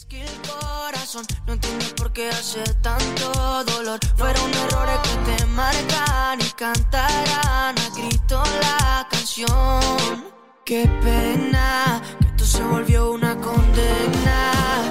Es que el corazón no entiende por qué hace tanto dolor. Fueron errores que te marcan y cantarán a grito la canción. Qué pena que esto se volvió una condena.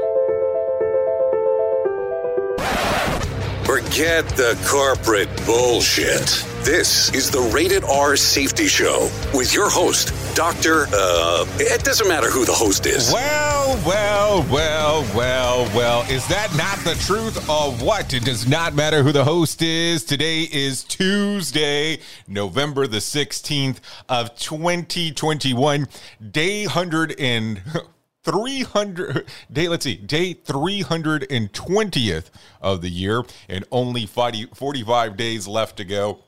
Forget the corporate bullshit. This is the Rated R Safety Show with your host, Dr. Uh, it doesn't matter who the host is. Well, well, well, well, well. Is that not the truth or what? It does not matter who the host is. Today is Tuesday, November the 16th of 2021. Day 100 and 300 day let's see day 320th of the year and only 40, 45 days left to go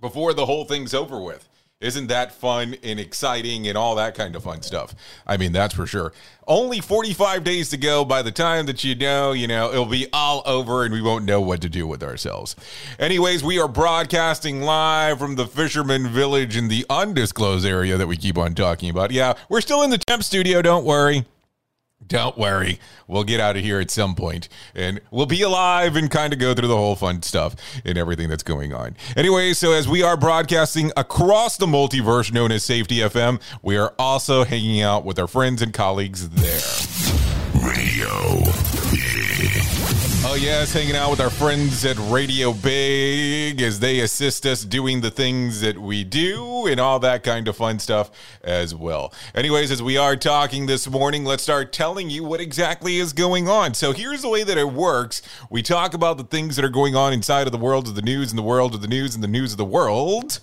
before the whole thing's over with. Isn't that fun and exciting and all that kind of fun stuff? I mean, that's for sure. Only 45 days to go. By the time that you know, you know, it'll be all over and we won't know what to do with ourselves. Anyways, we are broadcasting live from the Fisherman Village in the undisclosed area that we keep on talking about. Yeah, we're still in the temp studio. Don't worry. Don't worry. We'll get out of here at some point and we'll be alive and kind of go through the whole fun stuff and everything that's going on. Anyway, so as we are broadcasting across the multiverse known as Safety FM, we are also hanging out with our friends and colleagues there. Radio. Oh, yes, hanging out with our friends at Radio Big as they assist us doing the things that we do and all that kind of fun stuff as well. Anyways, as we are talking this morning, let's start telling you what exactly is going on. So, here's the way that it works we talk about the things that are going on inside of the world of the news and the world of the news and the news of the world.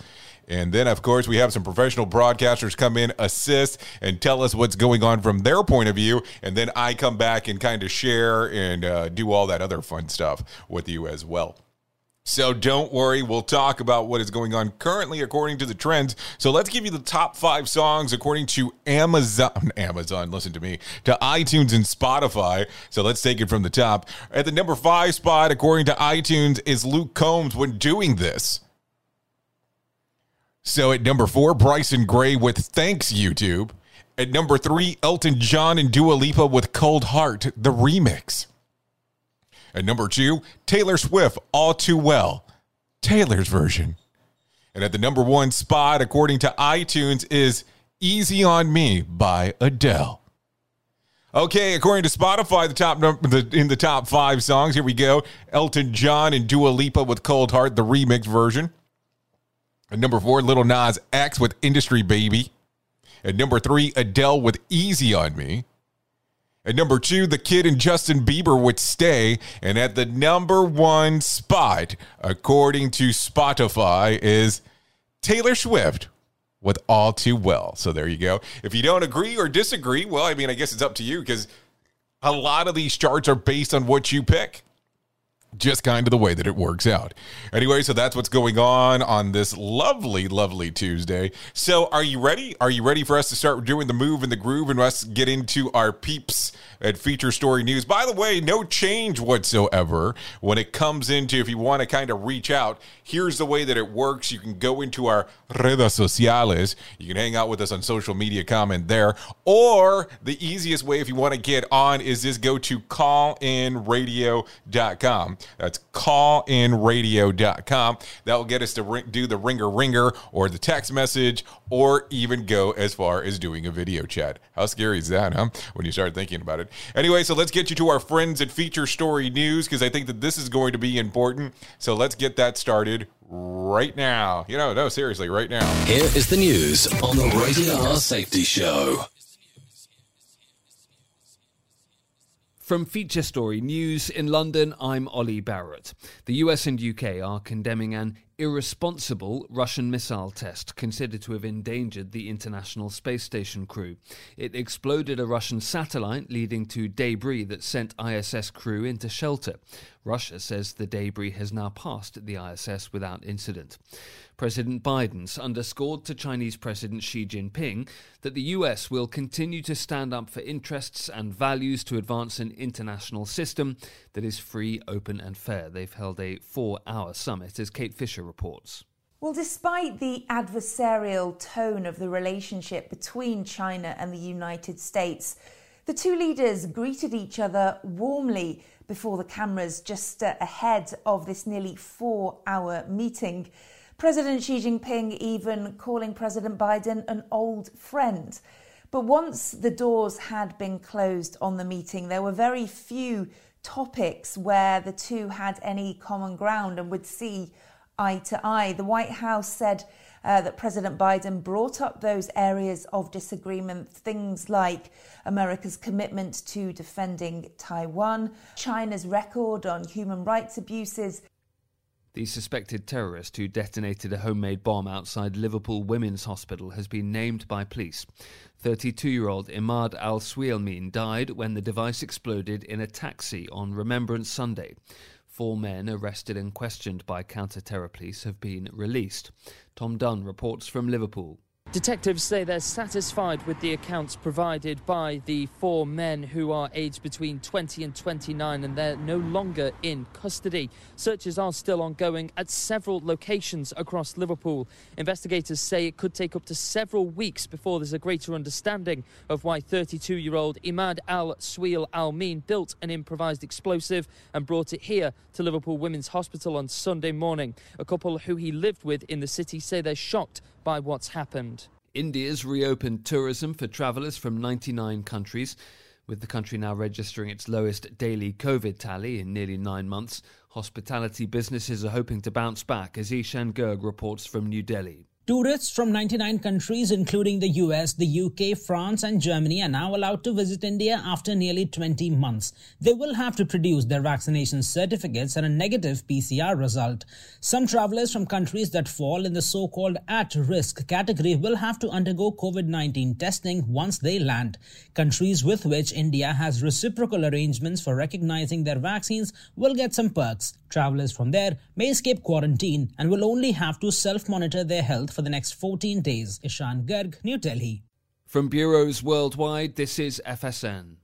And then, of course, we have some professional broadcasters come in, assist, and tell us what's going on from their point of view. And then I come back and kind of share and uh, do all that other fun stuff with you as well. So don't worry, we'll talk about what is going on currently according to the trends. So let's give you the top five songs according to Amazon. Amazon, listen to me, to iTunes and Spotify. So let's take it from the top. At the number five spot, according to iTunes, is Luke Combs when doing this. So at number four, Bryson Gray with Thanks YouTube. At number three, Elton John and Dua Lipa with Cold Heart, the remix. At number two, Taylor Swift, All Too Well, Taylor's version. And at the number one spot, according to iTunes, is Easy on Me by Adele. Okay, according to Spotify, the top number the, in the top five songs, here we go: Elton John and Dua Lipa with "Cold Heart," the remix version. At number four, Lil Nas X with "Industry Baby." At number three, Adele with "Easy on Me." At number two, The Kid and Justin Bieber would Stay. And at the number one spot, according to Spotify, is Taylor Swift with All Too Well. So there you go. If you don't agree or disagree, well, I mean, I guess it's up to you because a lot of these charts are based on what you pick. Just kind of the way that it works out. Anyway, so that's what's going on on this lovely, lovely Tuesday. So, are you ready? Are you ready for us to start doing the move and the groove and us get into our peeps at Feature Story News? By the way, no change whatsoever when it comes into if you want to kind of reach out. Here's the way that it works. You can go into our redes sociales. You can hang out with us on social media, comment there. Or the easiest way, if you want to get on, is just go to callinradio.com. That's callinradio.com. That will get us to do the ringer ringer or the text message or even go as far as doing a video chat. How scary is that, huh? When you start thinking about it. Anyway, so let's get you to our friends at Feature Story News because I think that this is going to be important. So let's get that started right now. You know, no, seriously, right now. Here is the news on the Rated R Safety Show. From Feature Story News in London, I'm Ollie Barrett. The US and UK are condemning an irresponsible Russian missile test considered to have endangered the International Space Station crew. It exploded a Russian satellite, leading to debris that sent ISS crew into shelter. Russia says the debris has now passed the ISS without incident. President Biden's underscored to Chinese President Xi Jinping that the US will continue to stand up for interests and values to advance an international system that is free, open, and fair. They've held a four hour summit, as Kate Fisher reports. Well, despite the adversarial tone of the relationship between China and the United States, the two leaders greeted each other warmly before the cameras just uh, ahead of this nearly four hour meeting. President Xi Jinping even calling President Biden an old friend. But once the doors had been closed on the meeting, there were very few topics where the two had any common ground and would see eye to eye. The White House said uh, that President Biden brought up those areas of disagreement, things like America's commitment to defending Taiwan, China's record on human rights abuses, the suspected terrorist who detonated a homemade bomb outside Liverpool Women's Hospital has been named by police. 32 year old Emad Al Swealmeen died when the device exploded in a taxi on Remembrance Sunday. Four men arrested and questioned by counter terror police have been released. Tom Dunn reports from Liverpool. Detectives say they're satisfied with the accounts provided by the four men who are aged between 20 and 29 and they're no longer in custody. Searches are still ongoing at several locations across Liverpool. Investigators say it could take up to several weeks before there's a greater understanding of why 32 year old Emad Al Swealmeen built an improvised explosive and brought it here to Liverpool Women's Hospital on Sunday morning. A couple who he lived with in the city say they're shocked by what's happened. India's reopened tourism for travellers from 99 countries. With the country now registering its lowest daily COVID tally in nearly nine months, hospitality businesses are hoping to bounce back, as Ishan Garg reports from New Delhi. Tourists from 99 countries, including the US, the UK, France, and Germany, are now allowed to visit India after nearly 20 months. They will have to produce their vaccination certificates and a negative PCR result. Some travelers from countries that fall in the so called at risk category will have to undergo COVID 19 testing once they land. Countries with which India has reciprocal arrangements for recognizing their vaccines will get some perks. Travelers from there may escape quarantine and will only have to self monitor their health for the next 14 days. Ishan Garg, New Delhi. From bureaus worldwide, this is FSN.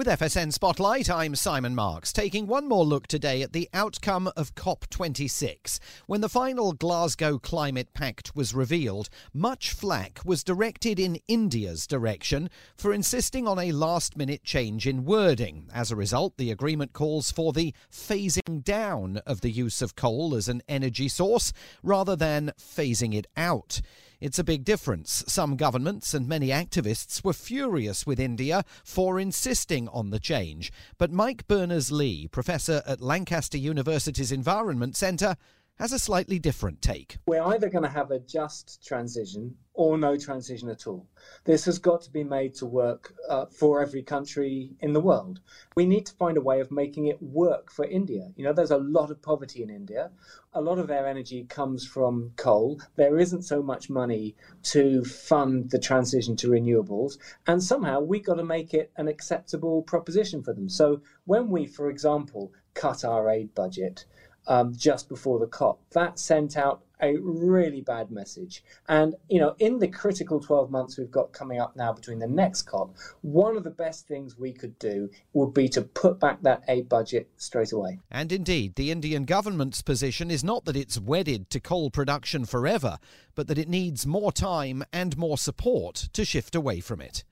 With FSN Spotlight, I'm Simon Marks, taking one more look today at the outcome of COP26. When the final Glasgow Climate Pact was revealed, much flack was directed in India's direction for insisting on a last minute change in wording. As a result, the agreement calls for the phasing down of the use of coal as an energy source rather than phasing it out. It's a big difference. Some governments and many activists were furious with India for insisting on the change. But Mike Berners Lee, professor at Lancaster University's Environment Centre, has a slightly different take. We're either going to have a just transition or no transition at all. This has got to be made to work uh, for every country in the world. We need to find a way of making it work for India. You know, there's a lot of poverty in India. A lot of their energy comes from coal. There isn't so much money to fund the transition to renewables. And somehow we've got to make it an acceptable proposition for them. So when we, for example, cut our aid budget, um, just before the COP. That sent out a really bad message. And, you know, in the critical 12 months we've got coming up now between the next COP, one of the best things we could do would be to put back that aid budget straight away. And indeed, the Indian government's position is not that it's wedded to coal production forever, but that it needs more time and more support to shift away from it.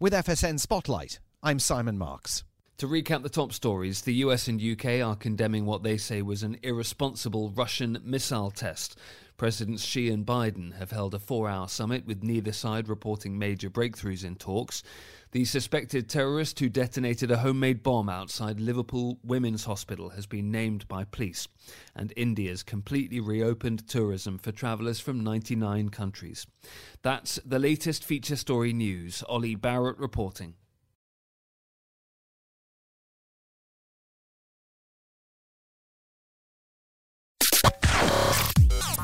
With FSN Spotlight, I'm Simon Marks. To recap the top stories, the US and UK are condemning what they say was an irresponsible Russian missile test. Presidents Xi and Biden have held a four hour summit with neither side reporting major breakthroughs in talks. The suspected terrorist who detonated a homemade bomb outside Liverpool Women's Hospital has been named by police, and India's completely reopened tourism for travellers from 99 countries. That's the latest feature story news. Ollie Barrett reporting.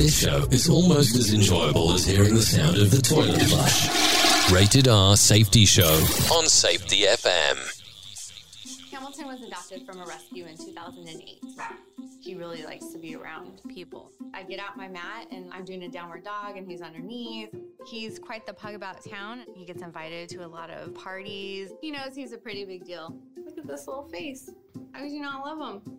This show is almost as enjoyable as hearing the sound of the toilet flush. Rated R Safety Show on Safety FM. Hamilton was adopted from a rescue in 2008. He really likes to be around people. I get out my mat and I'm doing a downward dog and he's underneath. He's quite the pug about town. He gets invited to a lot of parties. He knows he's a pretty big deal. Look at this little face. How could you not love him?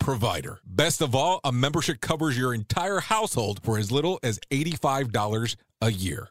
provider. Best of all, a membership covers your entire household for as little as $85 a year.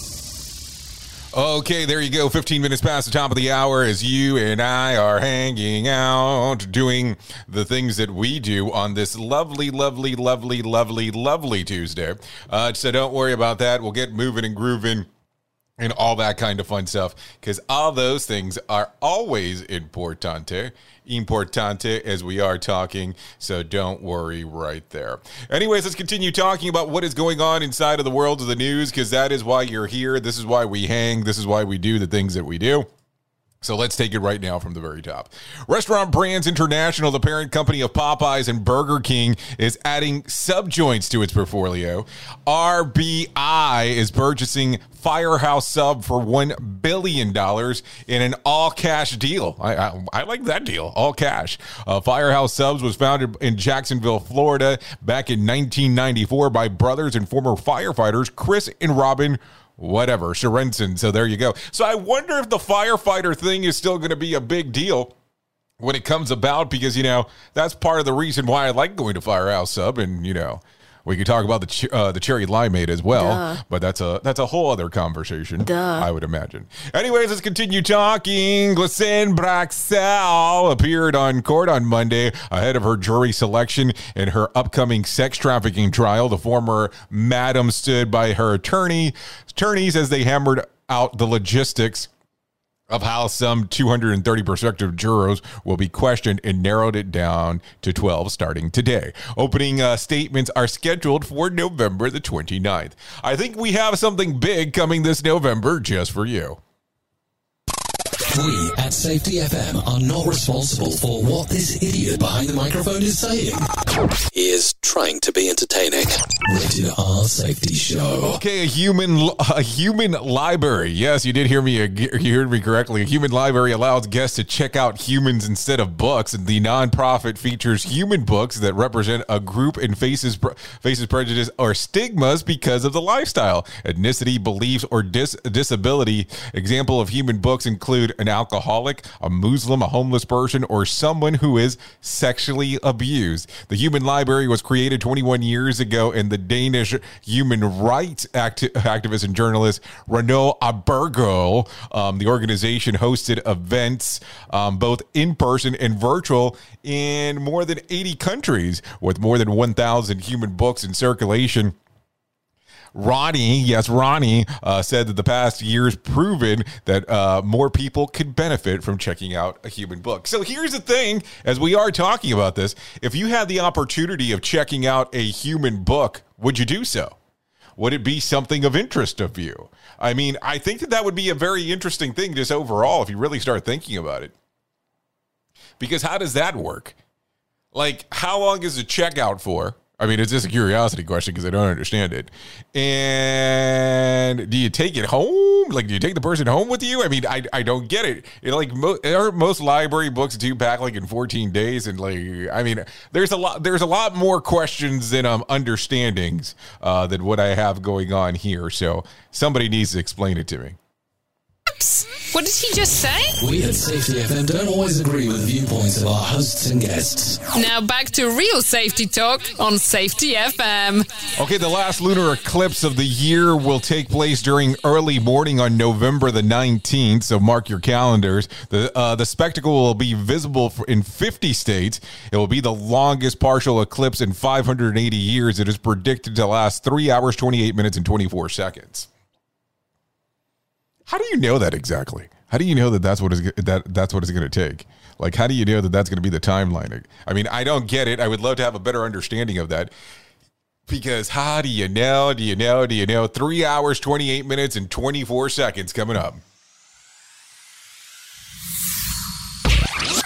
Okay, there you go. 15 minutes past the top of the hour as you and I are hanging out, doing the things that we do on this lovely, lovely, lovely, lovely, lovely Tuesday. Uh, so don't worry about that. We'll get moving and grooving and all that kind of fun stuff because all those things are always importante importante as we are talking so don't worry right there. Anyways let's continue talking about what is going on inside of the world of the news because that is why you're here this is why we hang this is why we do the things that we do so let's take it right now from the very top. Restaurant Brands International, the parent company of Popeyes and Burger King, is adding subjoints to its portfolio. RBI is purchasing Firehouse Sub for $1 billion in an all cash deal. I, I, I, like that deal, all cash. Uh, Firehouse Subs was founded in Jacksonville, Florida back in 1994 by brothers and former firefighters Chris and Robin whatever, Sorensen. So there you go. So I wonder if the firefighter thing is still going to be a big deal when it comes about because, you know, that's part of the reason why I like going to Firehouse Sub and, you know, we could talk about the ch- uh, the cherry limeade as well, Duh. but that's a that's a whole other conversation. Duh. I would imagine. Anyways, let's continue talking. Glissane Braxel appeared on court on Monday ahead of her jury selection in her upcoming sex trafficking trial. The former madam stood by her attorney attorneys as they hammered out the logistics of how some 230 prospective jurors will be questioned and narrowed it down to 12 starting today. Opening uh, statements are scheduled for November the 29th. I think we have something big coming this November just for you. We at Safety FM are not responsible for what this idiot behind the microphone is saying. He is trying to be entertaining. Rated R Safety Show. Okay, a human a human library. Yes, you did hear me. Uh, you heard me correctly. A human library allows guests to check out humans instead of books. And the nonprofit features human books that represent a group and faces faces prejudice or stigmas because of the lifestyle, ethnicity, beliefs, or dis- disability. Example of human books include an alcoholic, a Muslim, a homeless person, or someone who is sexually abused. The Human Library was created 21 years ago, and the Danish human rights acti- activist and journalist Ronni Abergel, um, the organization hosted events um, both in person and virtual in more than 80 countries with more than 1,000 human books in circulation. Ronnie, yes, Ronnie uh, said that the past year's proven that uh, more people could benefit from checking out a human book. So here's the thing as we are talking about this, if you had the opportunity of checking out a human book, would you do so? Would it be something of interest of you? I mean, I think that that would be a very interesting thing just overall if you really start thinking about it. Because how does that work? Like, how long is the checkout for? I mean, it's just a curiosity question because I don't understand it. And do you take it home? Like, do you take the person home with you? I mean, I, I don't get it. Know, like mo- most library books do pack like in 14 days, and like, I mean, there's a lot there's a lot more questions than um understandings uh, than what I have going on here. So somebody needs to explain it to me. What did he just say? We at Safety FM don't always agree with viewpoints of our hosts and guests. Now back to real safety talk on Safety FM. Okay, the last lunar eclipse of the year will take place during early morning on November the 19th, so mark your calendars. The uh, the spectacle will be visible in 50 states. It will be the longest partial eclipse in 580 years. It is predicted to last 3 hours 28 minutes and 24 seconds. How do you know that exactly? How do you know that that's what is that that's what it's going to take? Like, how do you know that that's going to be the timeline? I mean, I don't get it. I would love to have a better understanding of that. Because how do you know? Do you know? Do you know? Three hours, 28 minutes, and 24 seconds coming up. Safety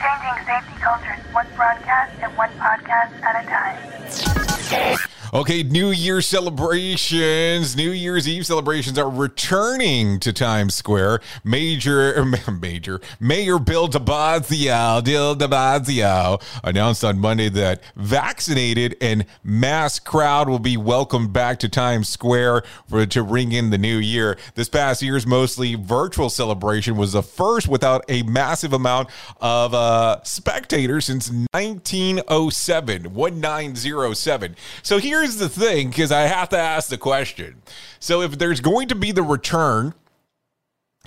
changing safety cultures one broadcast and one podcast at a time. Okay, New Year celebrations, New Year's Eve celebrations are returning to Times Square. Major, major, Mayor Bill de Blasio, Bill de Blasio announced on Monday that vaccinated and mass crowd will be welcomed back to Times Square for to ring in the new year. This past year's mostly virtual celebration was the first without a massive amount of uh, spectators since 1907, 1907. So here here's the thing because I have to ask the question. So if there's going to be the return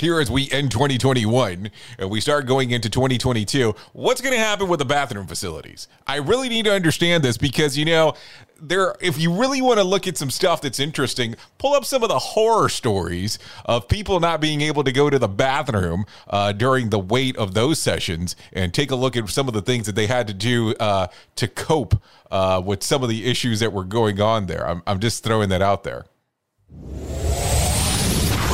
here as we end 2021 and we start going into 2022 what's going to happen with the bathroom facilities? I really need to understand this because you know there if you really want to look at some stuff that's interesting pull up some of the horror stories of people not being able to go to the bathroom uh, during the wait of those sessions and take a look at some of the things that they had to do uh, to cope uh, with some of the issues that were going on there. I'm, I'm just throwing that out there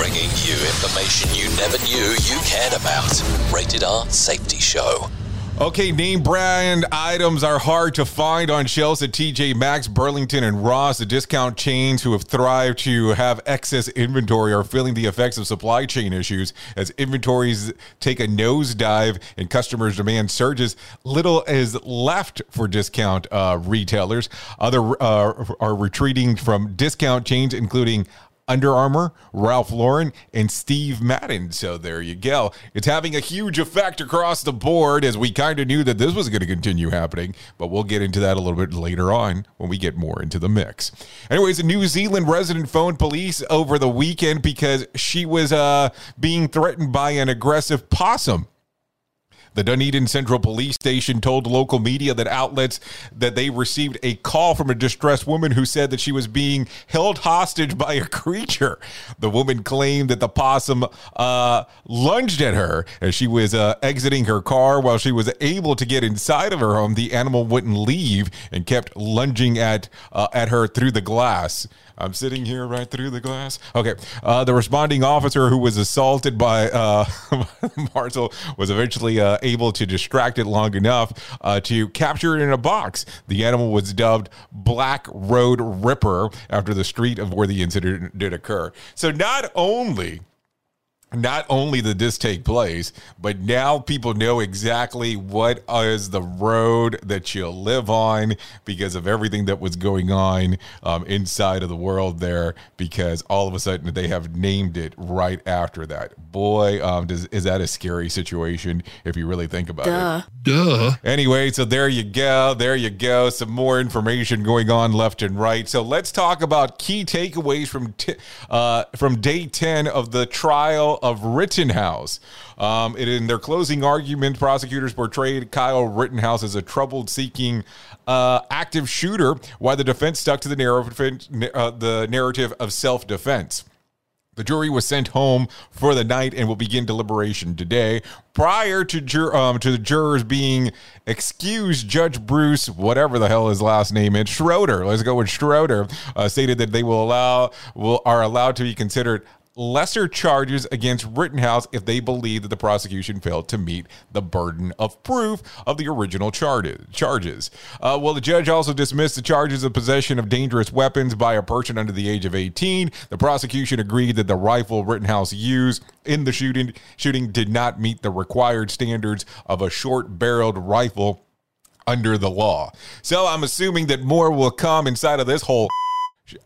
Bringing you information you never knew you cared about. Rated R Safety Show. Okay, name brand items are hard to find on shelves at TJ Maxx, Burlington, and Ross. The discount chains who have thrived to have excess inventory are feeling the effects of supply chain issues as inventories take a nosedive and customers' demand surges. Little is left for discount uh, retailers. Other uh, are retreating from discount chains, including under Armour, Ralph Lauren, and Steve Madden. So there you go. It's having a huge effect across the board as we kind of knew that this was going to continue happening, but we'll get into that a little bit later on when we get more into the mix. Anyways, a New Zealand resident phoned police over the weekend because she was uh, being threatened by an aggressive possum. The Dunedin Central Police Station told local media that outlets that they received a call from a distressed woman who said that she was being held hostage by a creature. The woman claimed that the possum uh, lunged at her as she was uh, exiting her car. While she was able to get inside of her home, the animal wouldn't leave and kept lunging at uh, at her through the glass. I'm sitting here right through the glass. Okay. Uh, the responding officer who was assaulted by uh, was eventually uh, able to distract it long enough uh, to capture it in a box. The animal was dubbed Black Road Ripper after the street of where the incident did occur. So not only not only did this take place, but now people know exactly what is the road that you'll live on because of everything that was going on um, inside of the world there. Because all of a sudden they have named it right after that. Boy, um, does, is that a scary situation if you really think about Duh. it. Duh. Anyway, so there you go. There you go. Some more information going on left and right. So let's talk about key takeaways from t- uh, from day ten of the trial of Rittenhouse. Um, in their closing argument, prosecutors portrayed Kyle Rittenhouse as a troubled seeking uh, active shooter, while the defense stuck to the narrative, uh, the narrative of self defense. The jury was sent home for the night and will begin deliberation today. Prior to jur- um, to the jurors being excused, Judge Bruce, whatever the hell his last name is, Schroeder, let's go with Schroeder, uh, stated that they will allow will are allowed to be considered lesser charges against Rittenhouse if they believe that the prosecution failed to meet the burden of proof of the original charges. Uh, well, the judge also dismissed the charges of possession of dangerous weapons by a person under the age of 18. The prosecution agreed that the rifle Rittenhouse used in the shooting shooting did not meet the required standards of a short-barreled rifle under the law. So I'm assuming that more will come inside of this whole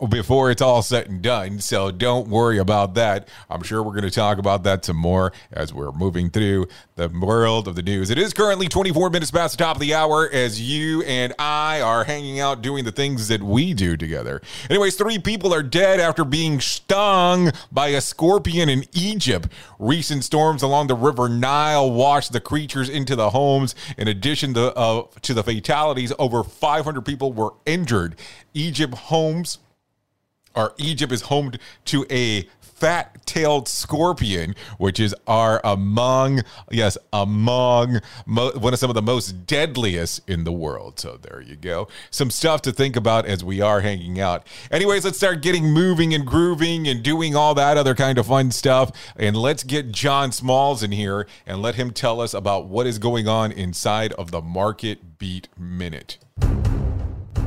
before it's all said and done. So don't worry about that. I'm sure we're going to talk about that some more as we're moving through the world of the news. It is currently 24 minutes past the top of the hour as you and I are hanging out doing the things that we do together. Anyways, three people are dead after being stung by a scorpion in Egypt. Recent storms along the River Nile washed the creatures into the homes. In addition to, uh, to the fatalities, over 500 people were injured. Egypt homes our Egypt is home to a fat-tailed scorpion, which is are among yes among mo- one of some of the most deadliest in the world. So there you go, some stuff to think about as we are hanging out. Anyways, let's start getting moving and grooving and doing all that other kind of fun stuff, and let's get John Smalls in here and let him tell us about what is going on inside of the Market Beat Minute.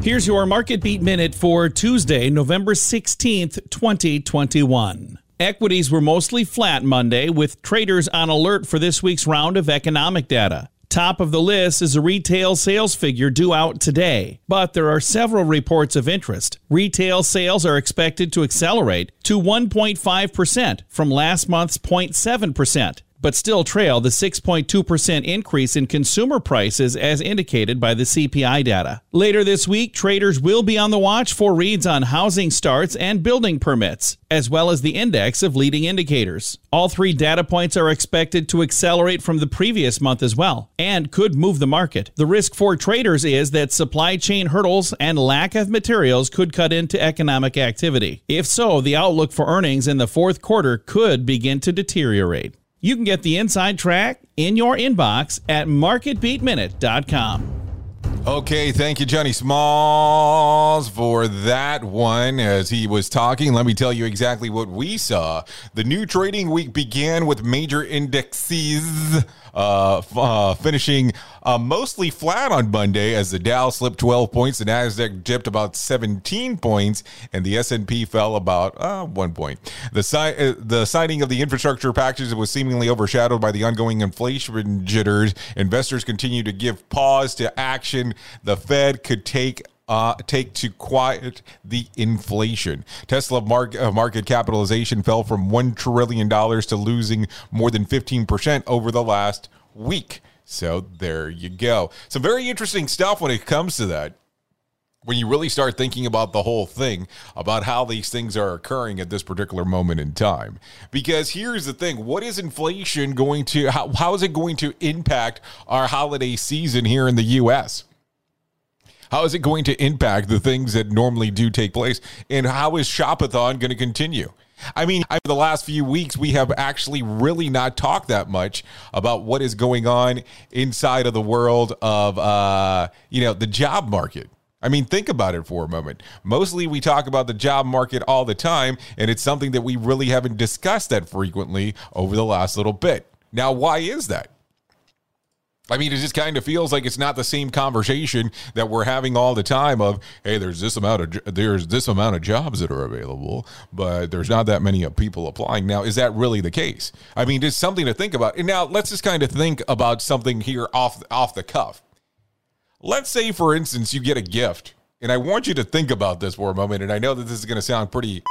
Here's your Market Beat Minute for Tuesday, November 16th, 2021. Equities were mostly flat Monday, with traders on alert for this week's round of economic data. Top of the list is a retail sales figure due out today, but there are several reports of interest. Retail sales are expected to accelerate to 1.5% from last month's 0.7%. but still trail the 6.2% increase in consumer prices as indicated by the CPI data. Later this week, traders will be on the watch for reads on housing starts and building permits, as well as the index of leading indicators. All three data points are expected to accelerate from the previous month as well and could move the market. The risk for traders is that supply chain hurdles and lack of materials could cut into economic activity. If so, the outlook for earnings in the fourth quarter could begin to deteriorate. You can get the inside track in your inbox at marketbeatminute.com. Okay, thank you, Johnny Smalls, for that one. As he was talking, let me tell you exactly what we saw. The new trading week began with major indexes uh, uh, finishing uh, mostly flat on Monday as the Dow slipped 12 points, the Nasdaq dipped about 17 points, and the S&P fell about uh, one point. The si- uh, the signing of the infrastructure package was seemingly overshadowed by the ongoing inflation jitters. Investors continue to give pause to action. The Fed could take uh, take to quiet the inflation. Tesla uh, market capitalization fell from $1 trillion to losing more than 15% over the last week. So there you go. Some very interesting stuff when it comes to that. When you really start thinking about the whole thing, about how these things are occurring at this particular moment in time. Because here's the thing what is inflation going to, how, how is it going to impact our holiday season here in the U.S.? How is it going to impact the things that normally do take place? And how is Shopathon going to continue? I mean, over the last few weeks, we have actually really not talked that much about what is going on inside of the world of, uh, you know, the job market. I mean, think about it for a moment. Mostly we talk about the job market all the time, and it's something that we really haven't discussed that frequently over the last little bit. Now, why is that? I mean, it just kind of feels like it's not the same conversation that we're having all the time of, hey, there's this amount of there's this amount of jobs that are available, but there's not that many uh, people applying. Now, is that really the case? I mean, it's something to think about. And now let's just kind of think about something here off off the cuff. Let's say, for instance, you get a gift, and I want you to think about this for a moment. And I know that this is going to sound pretty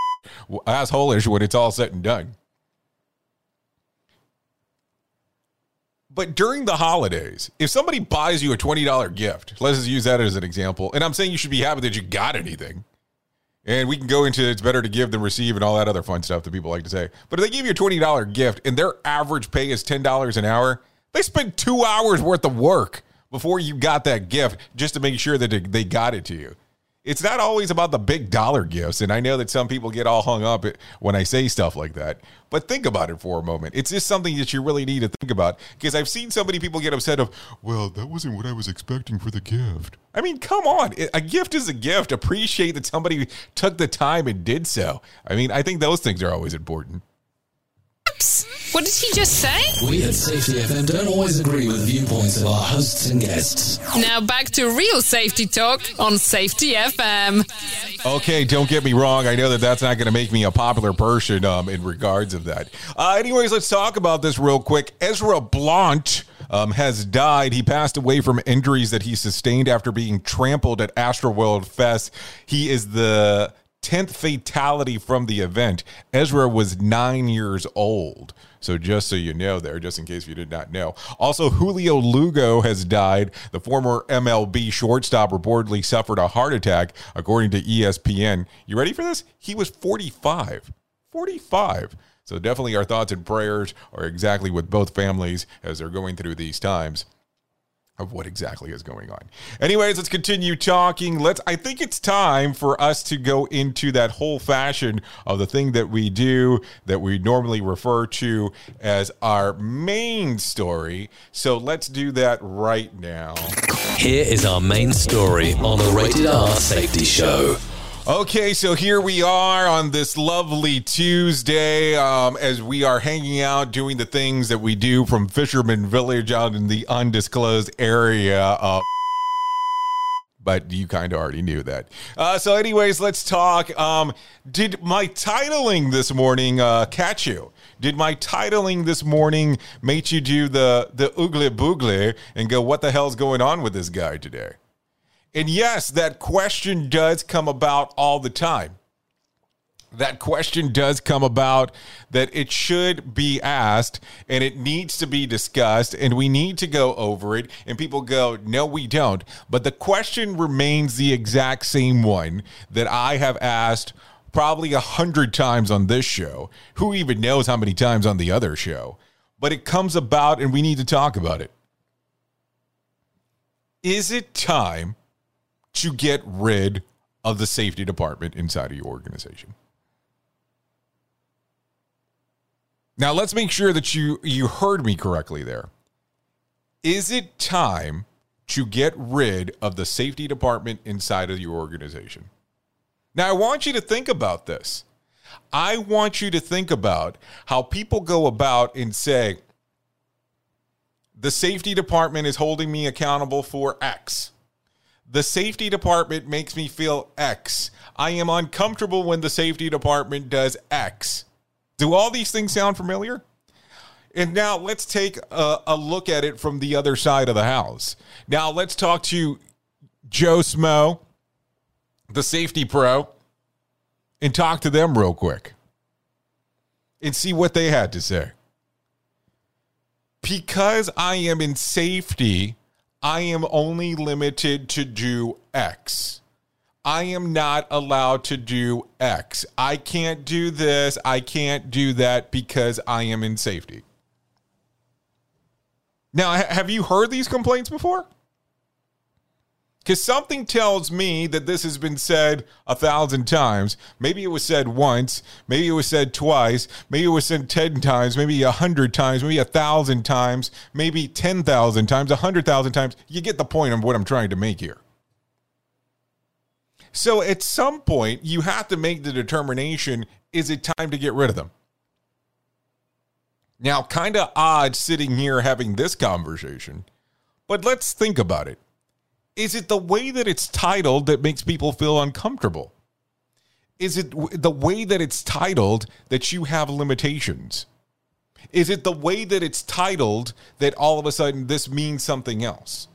assholish when it's all said and done. But during the holidays, if somebody buys you a $20 gift, let's just use that as an example. And I'm saying you should be happy that you got anything. And we can go into it's better to give than receive and all that other fun stuff that people like to say. But if they give you a $20 gift and their average pay is $10 an hour, they spent two hours worth of work before you got that gift just to make sure that they got it to you it's not always about the big dollar gifts. And I know that some people get all hung up when I say stuff like that. But think about it for a moment. It's just something that you really need to think about because I've seen so many people get upset of, well, that wasn't what I was expecting for the gift. I mean, come on. A gift is a gift. Appreciate that somebody took the time and did so. I mean, I think those things are always important. What did he just say? We at Safety FM don't always agree with the viewpoints of our hosts and guests. Now back to real safety talk on Safety FM. Okay, don't get me wrong. I know that that's not going to make me a popular person um, in regards of that. Uh, anyways, let's talk about this real quick. Ezra Blount. Um, has died. He passed away from injuries that he sustained after being trampled at Astroworld Fest. He is the 10th fatality from the event. Ezra was nine years old. So just so you know there, just in case you did not know. Also, Julio Lugo has died. The former MLB shortstop reportedly suffered a heart attack, according to ESPN. You ready for this? He was 45. 45. So definitely our thoughts and prayers are exactly with both families as they're going through these times of what exactly is going on. Anyways, let's continue talking. Let's I think it's time for us to go into that whole fashion of the thing that we do that we normally refer to as our main story. So let's do that right now. Here is our main story on the Rated R Safety Show. Okay, so here we are on this lovely Tuesday um, as we are hanging out doing the things that we do from Fisherman Village out in the undisclosed area of. But you kind of already knew that. Uh, so, anyways, let's talk. Um, did my titling this morning uh, catch you? Did my titling this morning make you do the the oogle boogle and go, "What the hell's going on with this guy today"? And yes, that question does come about all the time. that question does come about that it should be asked and it needs to be discussed and we need to go over it. And people go no we don't. But the question remains the exact same one that i have asked probably a hundred times on this show. Who even knows how many times on the other show? But it comes about and we need to talk about it. Is it time to get rid of the safety department inside of your organization Now let's make sure that you you heard me correctly there. Is it time to get rid of the safety department inside of your organization? Now I want you to think about this. I want you to think about how people go about and say the safety department is holding me accountable for X. The safety department makes me feel X. I am uncomfortable when the safety department does X. Do all these things sound familiar? And now let's take a, a, look at it from the other side of the house. Now let's talk to Joe Smo, the safety pro, and talk to them real quick and see what they had to say. Because I am in safety, I am only limited to do X. I am not allowed to do X. I can't do this. I can't do that because I am in safety. Now, have you heard these complaints before? Because something tells me that this has been said a thousand times. Maybe it was said once. Maybe it was said twice. Maybe it was said 10 times. Maybe a hundred times. Maybe a thousand times. Maybe 10,000 times. A hundred thousand times. You get the point of what I'm trying to make here. So at some point, you have to make the determination is it time to get rid of them? Now, kind of odd sitting here having this conversation, but let's think about it. Is it the way that it's titled that makes people feel uncomfortable? Is it the way that it's titled that you have limitations? Is it the way that it's titled that all of a sudden this means something else?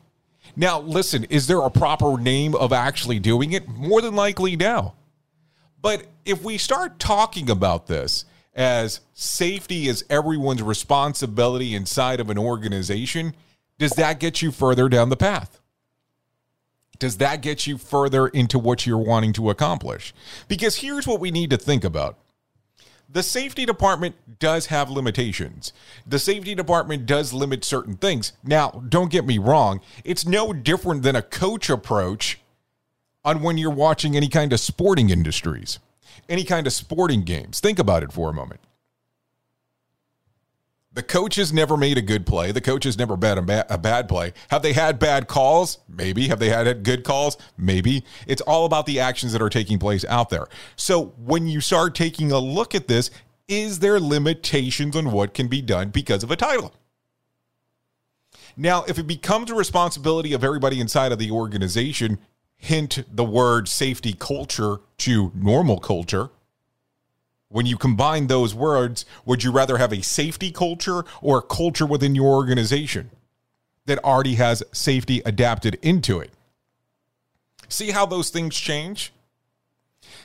Now, listen, is there a proper name of actually doing it? More than likely now. But if we start talking about this as safety is everyone's responsibility inside of an organization, does that get you further down the path? Does that get you further into what you're wanting to accomplish? Because here's what we need to think about the safety department does have limitations. The safety department does limit certain things. Now, don't get me wrong, it's no different than a coach approach on when you're watching any kind of sporting industries, any kind of sporting games. Think about it for a moment. The coach has never made a good play. The coach has never bad a, bad a bad play. Have they had bad calls? Maybe. Have they had good calls? Maybe. It's all about the actions that are taking place out there. So when you start taking a look at this, is there limitations on what can be done because of a title? Now, if it becomes a responsibility of everybody inside of the organization, hint the word safety culture to normal culture, when you combine those words, would you rather have a safety culture or a culture within your organization that already has safety adapted into it? See how those things change?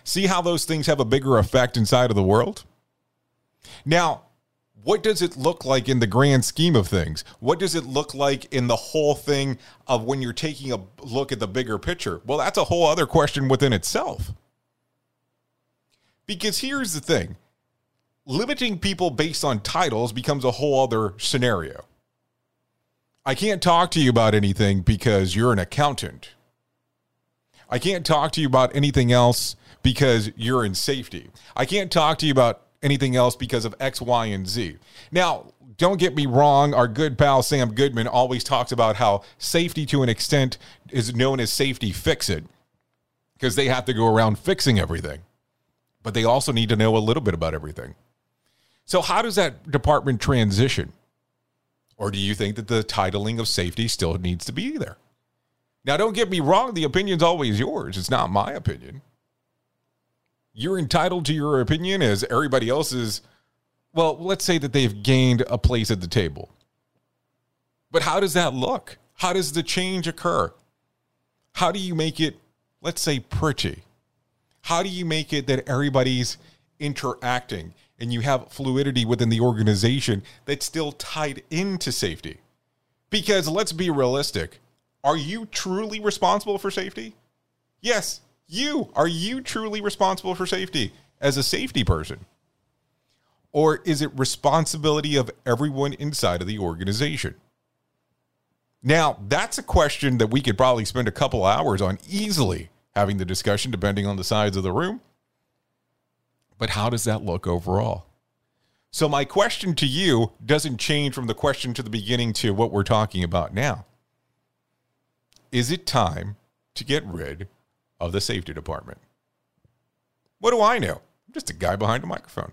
See how those things have a bigger effect inside of the world? Now, what does it look like in the grand scheme of things? What does it look like in the whole thing of when you're taking a look at the bigger picture? Well, that's a whole other question within itself. Because here's the thing limiting people based on titles becomes a whole other scenario. I can't talk to you about anything because you're an accountant. I can't talk to you about anything else because you're in safety. I can't talk to you about anything else because of X, Y, and Z. Now, don't get me wrong, our good pal Sam Goodman always talks about how safety to an extent is known as safety fix it because they have to go around fixing everything but they also need to know a little bit about everything. So, how does that department transition? Or do you think that the titling of safety still needs to be there? Now, don't get me wrong, the opinion's always yours. It's not my opinion. You're entitled to your opinion as everybody else is. Well, let's say that they've gained a place at the table. But how does that look? How does the change occur? How do you make it, let's say, pretty? How do you make it that everybody's interacting and you have fluidity within the organization that's still tied into safety. Because let's be realistic. Are you truly responsible for safety? Yes, you. Are you truly responsible for safety as a safety person? Or is it responsibility of everyone inside of the organization? Now, that's a question that we could probably spend a couple hours on easily having the discussion, depending on the size of the room. But how does that look overall? So, my question to you doesn't change from the question to the beginning to what we're talking about now. Is it time to get rid of the safety department? What do I know? I'm just a guy behind a microphone.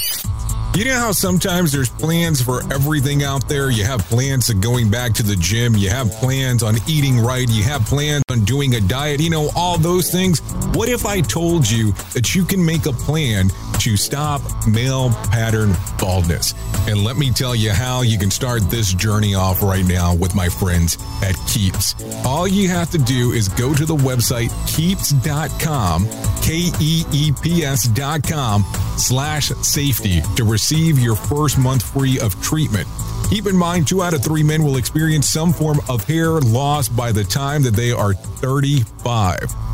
You know how sometimes there's plans for everything out there? You have plans of going back to the gym, you have plans on eating right, you have plans on doing a diet, you know, all those things. What if I told you that you can make a plan to stop male pattern baldness? And let me tell you how you can start this journey off right now with my friends at Keeps. All you have to do is go to the website keeps.com, K E E P S.com slash safety to receive your first month free of treatment. Keep in mind, two out of three men will experience some form of hair loss by the time that they are 35.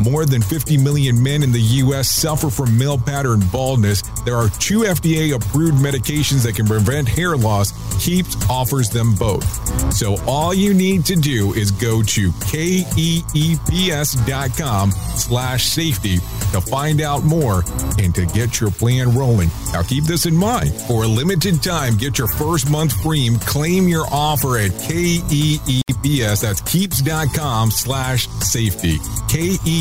More than 50 million men in the U.S. suffer from male pattern baldness. There are two FDA approved medications that can prevent hair loss. Keeps offers them both. So all you need to do is go to keeps.com slash safety to find out more and to get your plan rolling. Now keep this in mind. For a limited time, get your first month free claim your offer at KEEPS. That's keeps.com slash safety.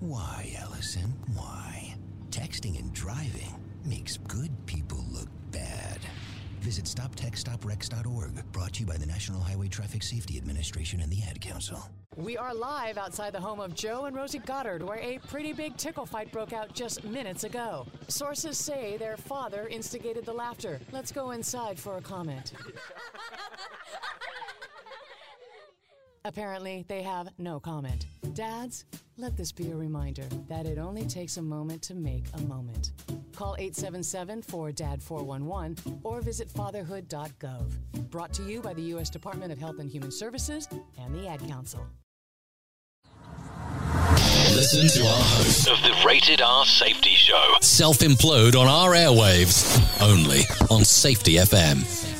Why, Allison? Why? Texting and driving makes good people look bad. Visit StopTextsStopWrecks.org, brought to you by the National Highway Traffic Safety Administration and the Ad Council. We are live outside the home of Joe and Rosie Goddard, where a pretty big tickle fight broke out just minutes ago. Sources say their father instigated the laughter. Let's go inside for a comment. Apparently, they have no comment. Dads, let this be a reminder that it only takes a moment to make a moment. Call 877 4 DAD 411 or visit fatherhood.gov. Brought to you by the U.S. Department of Health and Human Services and the Ad Council. Listen to our host of the Rated R Safety Show. Self implode on our airwaves. Only on Safety FM.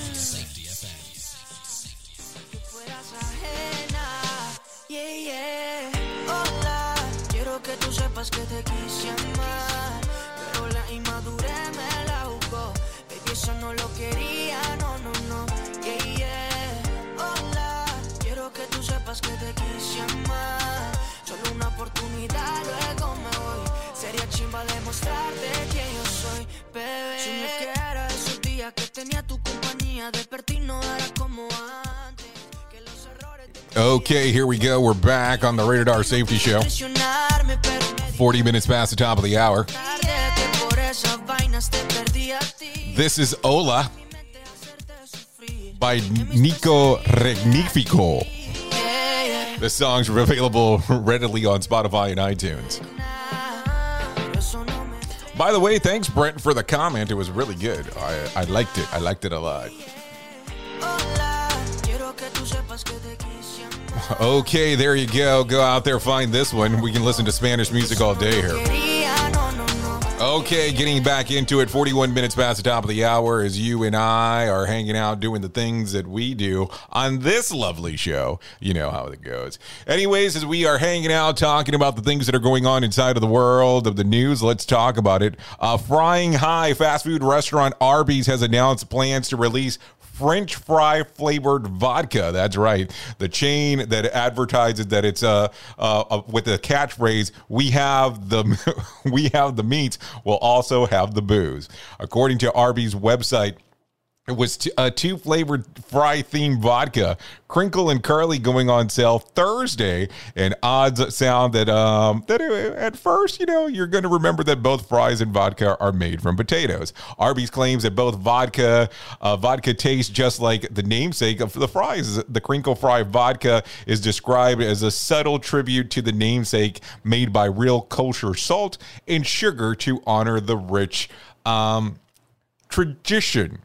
Okay, here we go. We're back on the Rated R Safety Show. presionarme, pero me 40 minutes past the top of the hour. tarde que por esas vainas te perdí a ti. This is Ola by Nico Regnifico. The songs are available readily on Spotify and iTunes. By the way, thanks Brent for the comment. It was really good. I, I liked it. I liked it a lot. Okay, there you go. Go out there, find this one. We can listen to Spanish music all day here. Okay, getting back into it. 41 minutes past the top of the hour as you and I are hanging out doing the things that we do on this lovely show. You know how it goes. Anyways, as we are hanging out talking about the things that are going on inside of the world of the news, let's talk about it. Uh, Frying High fast food restaurant Arby's has announced plans to release French fry flavored vodka. That's right. The chain that advertises that it's uh, uh, uh with the catchphrase "We have the we have the meats" will also have the booze. According to Arby's website. It was t- a two flavored fry themed vodka, Crinkle and Curly, going on sale Thursday. And odds sound that um that uh, at first, you know, you're going to remember that both fries and vodka are made from potatoes. Arby's claims that both vodka uh, vodka tastes just like the namesake of the fries. The Crinkle Fry vodka is described as a subtle tribute to the namesake made by real kosher salt and sugar to honor the rich um, tradition.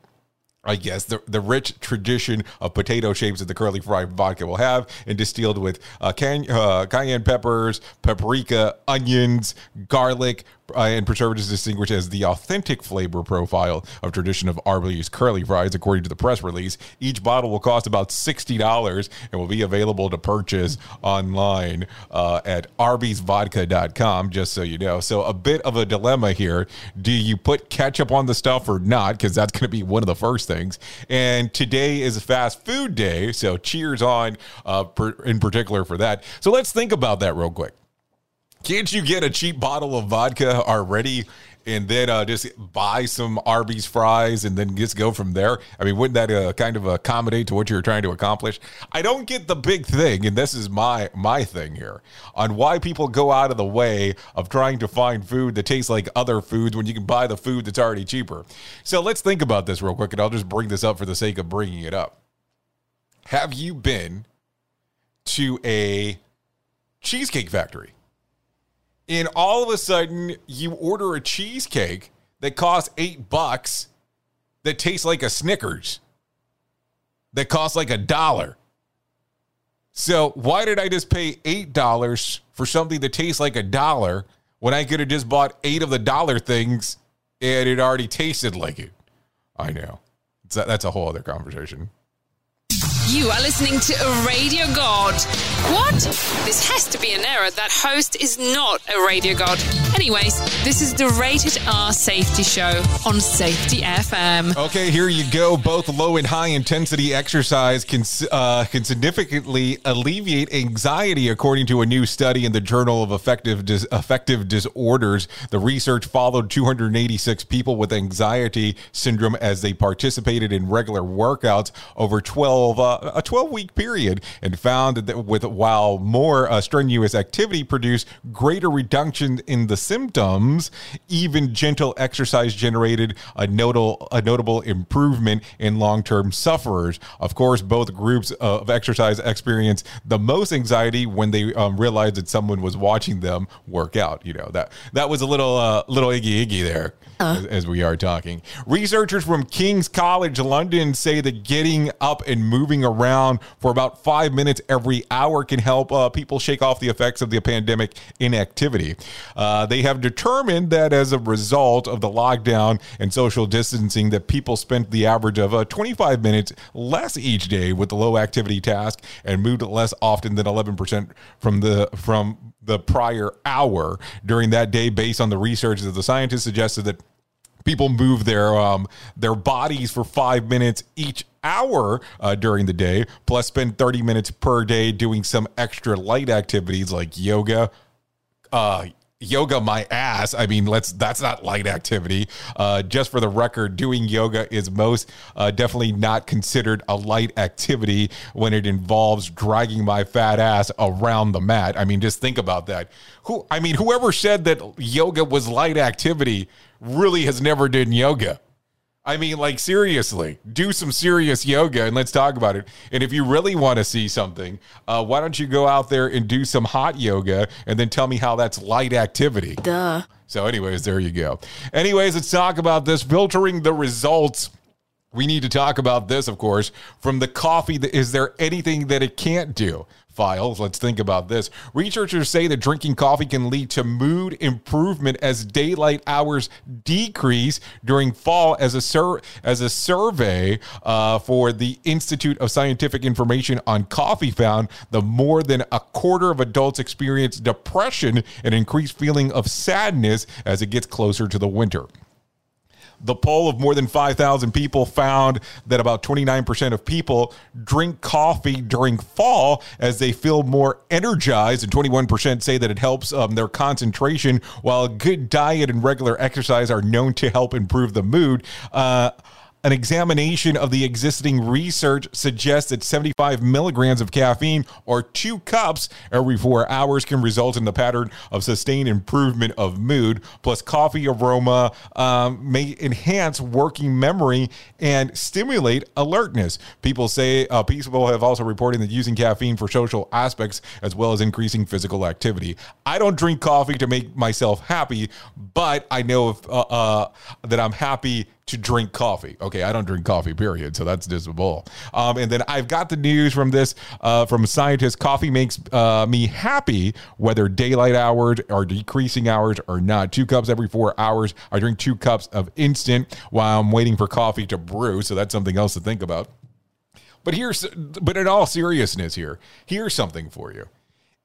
I guess the the rich tradition of potato shapes that the curly fry vodka will have, and distilled with uh, can, uh, cayenne peppers, paprika, onions, garlic, uh, and preservatives distinguished as the authentic flavor profile of tradition of Arby's curly fries, according to the press release. Each bottle will cost about sixty dollars and will be available to purchase online uh, at Arby'sVodka.com. Just so you know, so a bit of a dilemma here: Do you put ketchup on the stuff or not? Because that's going to be one of the first things. And today is fast food day, so cheers on uh, per, in particular for that. So let's think about that real quick. Can't you get a cheap bottle of vodka already and then uh, just buy some Arby's fries and then just go from there? I mean, wouldn't that uh, kind of accommodate to what you're trying to accomplish? I don't get the big thing, and this is my my thing here on why people go out of the way of trying to find food that tastes like other foods when you can buy the food that's already cheaper. So let's think about this real quick, and I'll just bring this up for the sake of bringing it up. Have you been to a cheesecake factory? And all of a sudden you order a cheesecake that costs eight bucks that tastes like a Snickers that costs like a dollar. So why did I just pay eight dollars for something that tastes like a dollar when I could have just bought eight of the dollar things and it already tasted like it? I know. That's a whole other conversation. You are listening to a radio god. What? This has to be an error. That host is not a radio god. Anyways, this is the Rated R Safety Show on Safety FM. Okay, here you go. Both low and high intensity exercise can uh, can significantly alleviate anxiety, according to a new study in the Journal of Affective Dis- Disorders. The research followed 286 people with anxiety syndrome as they participated in regular workouts over 12 uh, a 12 week period, and found that with while more uh, strenuous activity produced greater reduction in the symptoms, even gentle exercise generated a notable a notable improvement in long term sufferers. Of course, both groups of exercise experience the most anxiety when they um, realized that someone was watching them work out. You know that that was a little uh, little iggy iggy there. As, as we are talking, researchers from King's College London say that getting up and moving around for about five minutes every hour can help uh, people shake off the effects of the pandemic inactivity. Uh, they have determined that as a result of the lockdown and social distancing, that people spent the average of uh, 25 minutes less each day with the low activity task and moved less often than 11% from the from the prior hour during that day based on the research that the scientists suggested that people move their um, their bodies for five minutes each hour uh, during the day, plus spend 30 minutes per day doing some extra light activities like yoga, uh, yoga my ass. I mean, let's that's not light activity. Uh, just for the record, doing yoga is most uh, definitely not considered a light activity when it involves dragging my fat ass around the mat. I mean, just think about that. Who I mean, whoever said that yoga was light activity really has never done yoga. I mean, like, seriously, do some serious yoga and let's talk about it. And if you really want to see something, uh, why don't you go out there and do some hot yoga and then tell me how that's light activity? Duh. So, anyways, there you go. Anyways, let's talk about this filtering the results. We need to talk about this, of course, from the coffee. Is there anything that it can't do? Files. Let's think about this. Researchers say that drinking coffee can lead to mood improvement as daylight hours decrease during fall. As a sur- as a survey uh, for the Institute of Scientific Information on Coffee found, the more than a quarter of adults experience depression and increased feeling of sadness as it gets closer to the winter. The poll of more than 5,000 people found that about 29% of people drink coffee during fall as they feel more energized, and 21% say that it helps um, their concentration, while a good diet and regular exercise are known to help improve the mood. Uh, an examination of the existing research suggests that 75 milligrams of caffeine or two cups every four hours can result in the pattern of sustained improvement of mood. Plus, coffee aroma um, may enhance working memory and stimulate alertness. People say uh, people have also reported that using caffeine for social aspects as well as increasing physical activity. I don't drink coffee to make myself happy, but I know if, uh, uh, that I'm happy to drink coffee. Okay, I don't drink coffee, period. So that's just a. Um, and then I've got the news from this uh, from scientists. Coffee makes uh, me happy, whether daylight hours or decreasing hours or not. Two cups every four hours. I drink two cups of instant while I'm waiting for coffee to brew. So that's something else to think about. But here's, but in all seriousness, here, here's something for you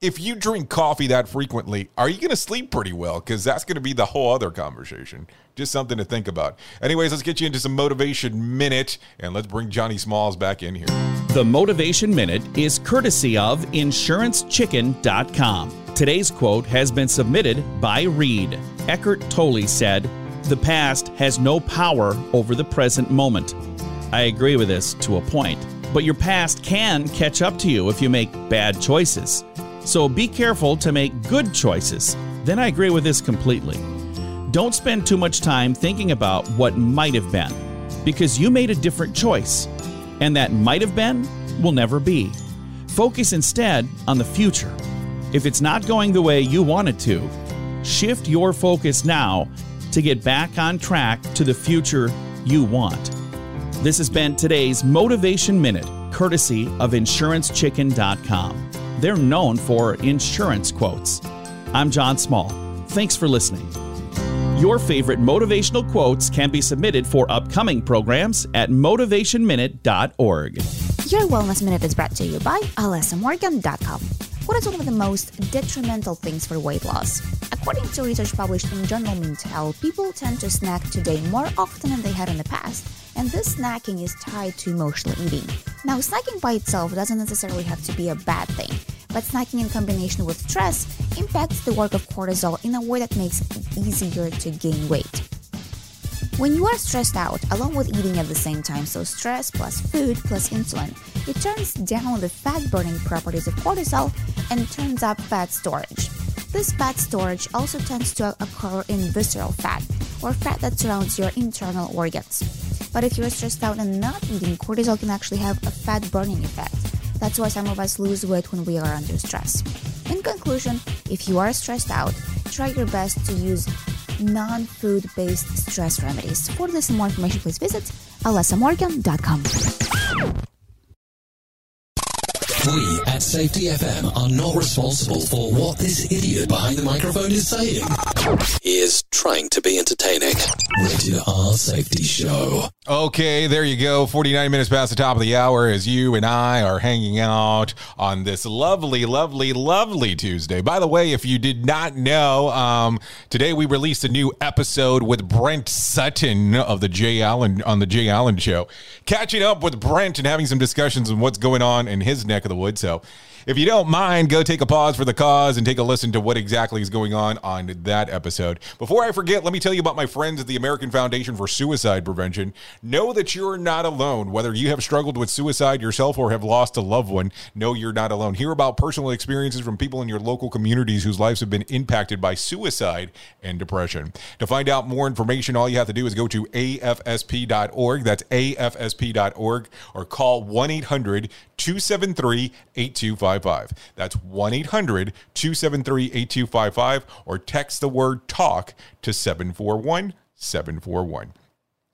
if you drink coffee that frequently, are you going to sleep pretty well? Because that's going to be the whole other conversation. Just something to think about. Anyways, let's get you into some motivation minute and let's bring Johnny Smalls back in here. The Motivation Minute is courtesy of InsuranceChicken.com. Today's quote has been submitted by Reed. Eckhart Tolle said, The past has no power over the present moment. I agree with this to a point, but your past can catch up to you if you make bad choices. So be careful to make good choices. Then I agree with this completely. Don't spend too much time thinking about what might have been, because you made a different choice, and that might have been will never be. Focus instead on the future. If it's not going the way you want it to, shift your focus now to get back on track to the future you want. This has been today's Motivation Minute, courtesy of InsuranceChicken.com. They're known for insurance quotes. I'm John Small. Thanks for listening. Your favorite motivational quotes can be submitted for upcoming programs at motivationminute.org. Your Wellness Minute is brought to you by alessamorgan.com. What is one of the most detrimental things for weight loss? According to research published in Journal Mintel, people tend to snack today more often than they had in the past, and this snacking is tied to emotional eating. Now, snacking by itself doesn't necessarily have to be a bad thing, but snacking in combination with stress impacts the work of cortisol in a way that makes it easier to gain weight. When you are stressed out, along with eating at the same time, so stress plus food plus insulin, it turns down the fat burning properties of cortisol and turns up fat storage. This fat storage also tends to occur in visceral fat, or fat that surrounds your internal organs. But if you're stressed out and not eating, cortisol can actually have a fat burning effect. That's why some of us lose weight when we are under stress. In conclusion, if you are stressed out, try your best to use non food based stress remedies. For this and more information, please visit alessamorgan.com. We at Safety FM are not responsible for what this idiot behind the microphone is saying. He is trying to be entertaining. Rated R Safety Show. Okay, there you go. 49 minutes past the top of the hour as you and I are hanging out on this lovely, lovely, lovely Tuesday. By the way, if you did not know, um, today we released a new episode with Brent Sutton of the Jay Allen on the Jay Allen Show. Catching up with Brent and having some discussions on what's going on in his neck of of the woods. So if you don't mind, go take a pause for the cause and take a listen to what exactly is going on on that episode. Before I forget, let me tell you about my friends at the American Foundation for Suicide Prevention. Know that you're not alone. Whether you have struggled with suicide yourself or have lost a loved one, know you're not alone. Hear about personal experiences from people in your local communities whose lives have been impacted by suicide and depression. To find out more information, all you have to do is go to afsp.org. That's afsp.org or call 1 800 273 8255. That's 1 800 273 8255 or text the word talk to 741 741.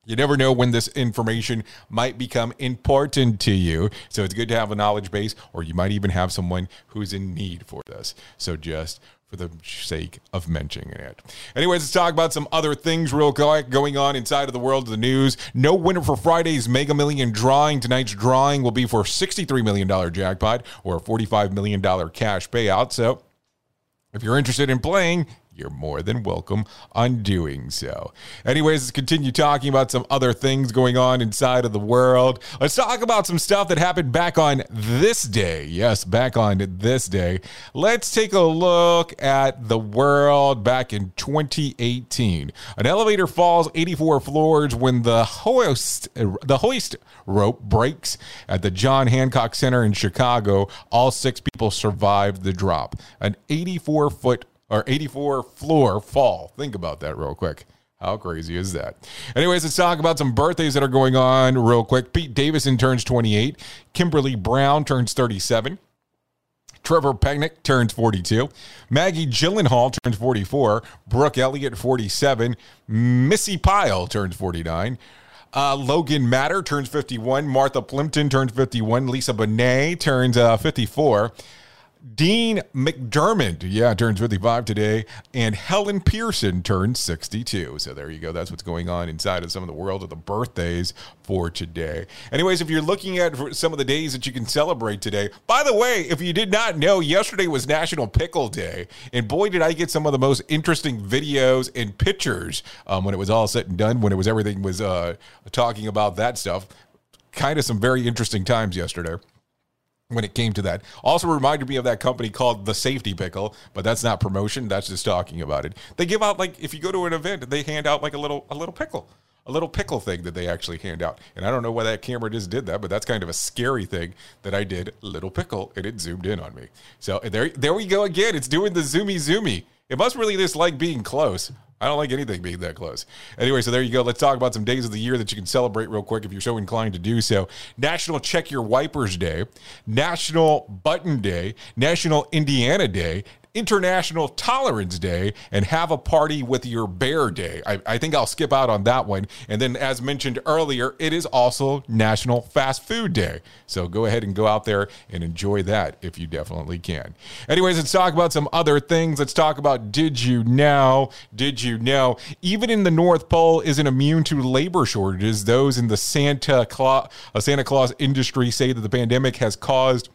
You never know when this information might become important to you. So it's good to have a knowledge base, or you might even have someone who's in need for this. So just for the sake of mentioning it. Anyways, let's talk about some other things real quick going on inside of the world of the news. No winner for Friday's Mega Million drawing. Tonight's drawing will be for $63 million jackpot or a $45 million cash payout. So if you're interested in playing, you're more than welcome on doing so. Anyways, let's continue talking about some other things going on inside of the world. Let's talk about some stuff that happened back on this day. Yes, back on this day. Let's take a look at the world back in 2018. An elevator falls 84 floors when the hoist the hoist rope breaks at the John Hancock Center in Chicago. All six people survived the drop. An 84 foot or 84 floor fall. Think about that real quick. How crazy is that? Anyways, let's talk about some birthdays that are going on real quick. Pete Davidson turns 28. Kimberly Brown turns 37. Trevor Penick turns 42. Maggie Gyllenhaal turns 44. Brooke Elliott, 47. Missi Pyle turns 49. Uh, Logan Matter turns 51. Martha Plimpton turns 51. Lisa Bonet turns uh, 54. Dean McDermott, yeah, turns 55 today, and Helen Pearson turns 62. So there you go. That's what's going on inside of some of the world of the birthdays for today. Anyways, if you're looking at some of the days that you can celebrate today, by the way, if you did not know, yesterday was National Pickle Day, and boy, did I get some of the most interesting videos and pictures um, when it was all said and done. When it was everything was uh, talking about that stuff, kind of some very interesting times yesterday when it came to that. Also reminded me of that company called The Safety Pickle, but that's not promotion, that's just talking about it. They give out like if you go to an event, they hand out like a little a little pickle. A little pickle thing that they actually hand out. And I don't know why that camera just did that, but that's kind of a scary thing that I did. Little pickle, and it zoomed in on me. So there there we go again. It's doing the zoomy zoomy. It must really just like being close. I don't like anything being that close. Anyway, so there you go. Let's talk about some days of the year that you can celebrate real quick if you're so inclined to do so. National Check Your Wipers Day, National Button Day, National Indiana Day, International Tolerance Day and Have a Party with Your Bear Day. I, I, think I'll skip out on that one. And then, as mentioned earlier, it is also National Fast Food Day. So go ahead and go out there and enjoy that if you definitely can. Anyways, let's talk about some other things. Let's talk about Did You Know? Did you know? Even in the North Pole isn't immune to labor shortages. Those in the Santa Claus, uh, Santa Claus industry say that the pandemic has caused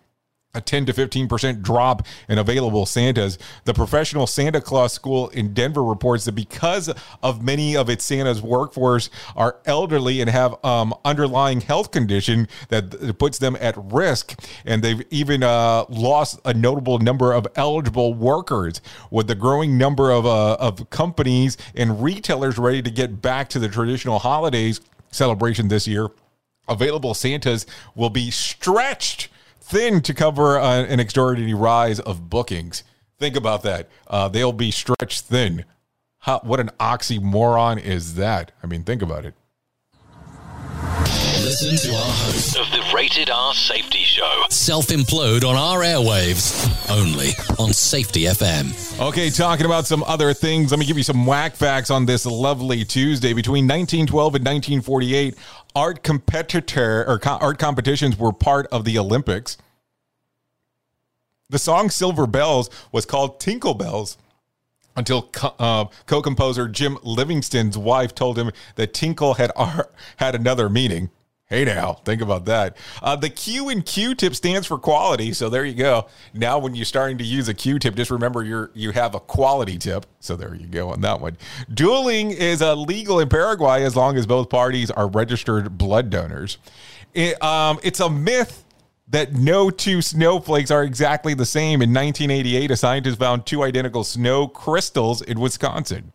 a 10 to 15% drop in available Santas. The professional Santa Claus school in Denver reports that because of many of its Santa's workforce are elderly and have um, underlying health condition that puts them at risk, and they've even uh, lost a notable number of eligible workers. With the growing number of, uh, of companies and retailers ready to get back to the traditional holidays celebration this year, available Santas will be stretched thin to cover uh, an extraordinary rise of bookings. Think about that. Uh, they'll be stretched thin. How, what an oxymoron is that? I mean, think about it. Listen to our host of the Rated R Safety Show. Self implode on our airwaves only on Safety FM. Okay, talking about some other things. Let me give you some whack facts on this lovely Tuesday. Between 1912 and 1948, art competitor or co- art competitions were part of the Olympics. The song Silver Bells was called Tinkle Bells until co- uh, co-composer Jim Livingston's wife told him that tinkle had ar- had another meaning. Hey now, think about that. Uh, the Q in Q-tip stands for quality, so there you go. Now, when you're starting to use a Q-tip, just remember you're you have a quality tip. So there you go on that one. Dueling is uh, legal in Paraguay as long as both parties are registered blood donors. It, um, it's a myth that no two snowflakes are exactly the same. In 1988, a scientist found two identical snow crystals in Wisconsin.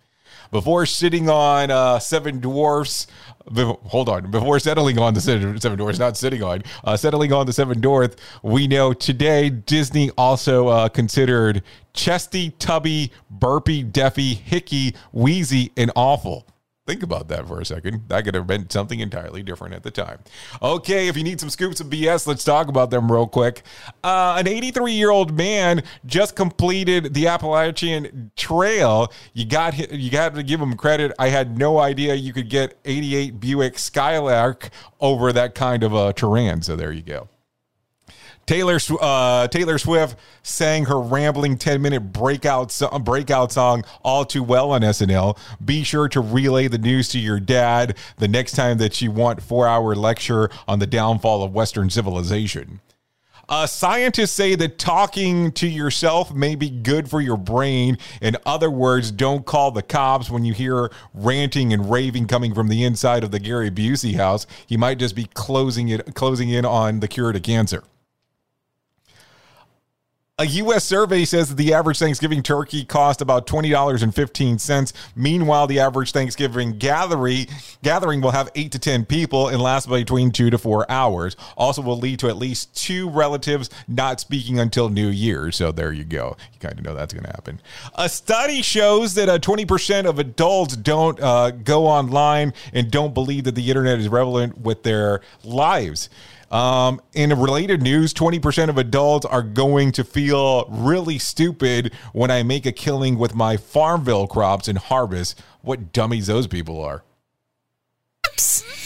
Before sitting on uh, seven dwarfs, hold on. Before settling on the seven, dwarfs, not sitting on, uh, settling on the seven dwarfs, we know today Disney also uh, considered chesty, tubby, burpy, deafy, hickey, wheezy, and awful. Think about that for a second. That could have been something entirely different at the time. Okay, if you need some scoops of BS, let's talk about them real quick. Uh, an 83 year old man just completed the Appalachian Trail. You got you got to give him credit. I had no idea you could get 88 Buick Skylark over that kind of a terrain. So there you go. Taylor uh, Taylor Swift sang her rambling 10 minute breakout, so- breakout song all too well on SNL. Be sure to relay the news to your dad the next time that you want four hour lecture on the downfall of Western civilization. Uh, scientists say that talking to yourself may be good for your brain. In other words, don't call the cops when you hear ranting and raving coming from the inside of the Gary Busey house. He might just be closing it, closing in on the cure to cancer. A U.S. survey says that the average Thanksgiving turkey cost about $20.15. Meanwhile, the average Thanksgiving gathering, gathering will have 8 to 10 people and last between 2 to 4 hours. Also will lead to at least two relatives not speaking until New Year. So there you go. You kind of know that's going to happen. A study shows that uh, 20% of adults don't uh, go online and don't believe that the internet is relevant with their lives. Um, in related news, 20% of adults are going to feel really stupid when I make a killing with my Farmville crops and harvest. What dummies those people are.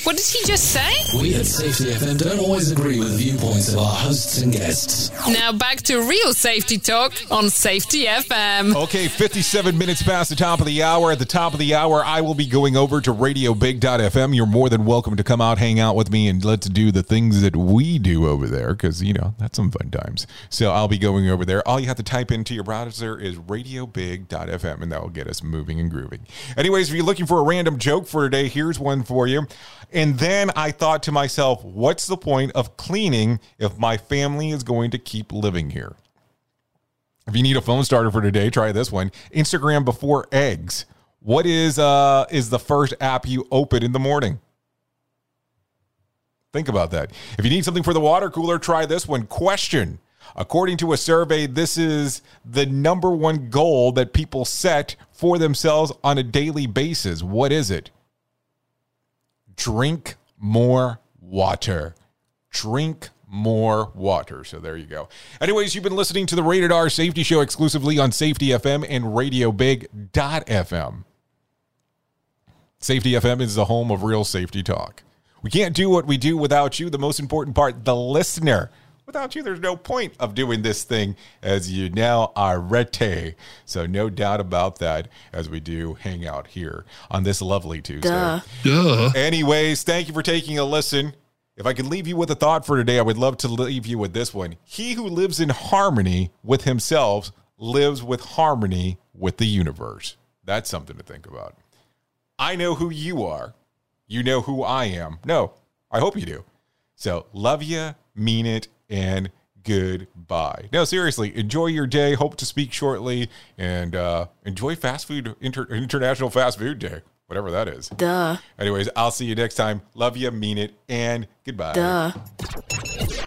What did he just say? We at Safety FM don't always agree with the viewpoints of our hosts and guests. Now back to real safety talk on Safety FM. Okay, 57 minutes past the top of the hour. At the top of the hour, I will be going over to radiobig.fm. You're more than welcome to come out, hang out with me, and let's do the things that we do over there because, you know, that's some fun times. So I'll be going over there. All you have to type into your browser is radiobig.fm, and that will get us moving and grooving. Anyways, if you're looking for a random joke for today, here's one for you. And then I thought to myself, what's the point of cleaning if my family is going to keep living here? If you need a phone starter for today, try this one. Instagram before eggs. What is uh is the first app you open in the morning? Think about that. If you need something for the water cooler, try this one. Question. According to a survey, this is the number one goal that people set for themselves on a daily basis. What is it? Drink more water. Drink more water. So there you go. Anyways, you've been listening to the Rated R Safety Show exclusively on Safety FM and RadioBig.fm. Safety FM is the home of real safety talk. We can't do what we do without you. The most important part, the listener. Without you, there's no point of doing this thing as you now are rete. So no doubt about that as we do hang out here on this lovely Tuesday. Duh. Duh. Anyways, thank you for taking a listen. If I could leave you with a thought for today, I would love to leave you with this one. He who lives in harmony with himself lives with harmony with the universe. That's something to think about. I know who you are. You know who I am. No, I hope you do. So love you, mean it, and goodbye. No, seriously, enjoy your day. Hope to speak shortly and uh, enjoy fast food, inter- International Fast Food Day, whatever that is. Duh. Anyways, I'll see you next time. Love you, mean it, and goodbye. Duh.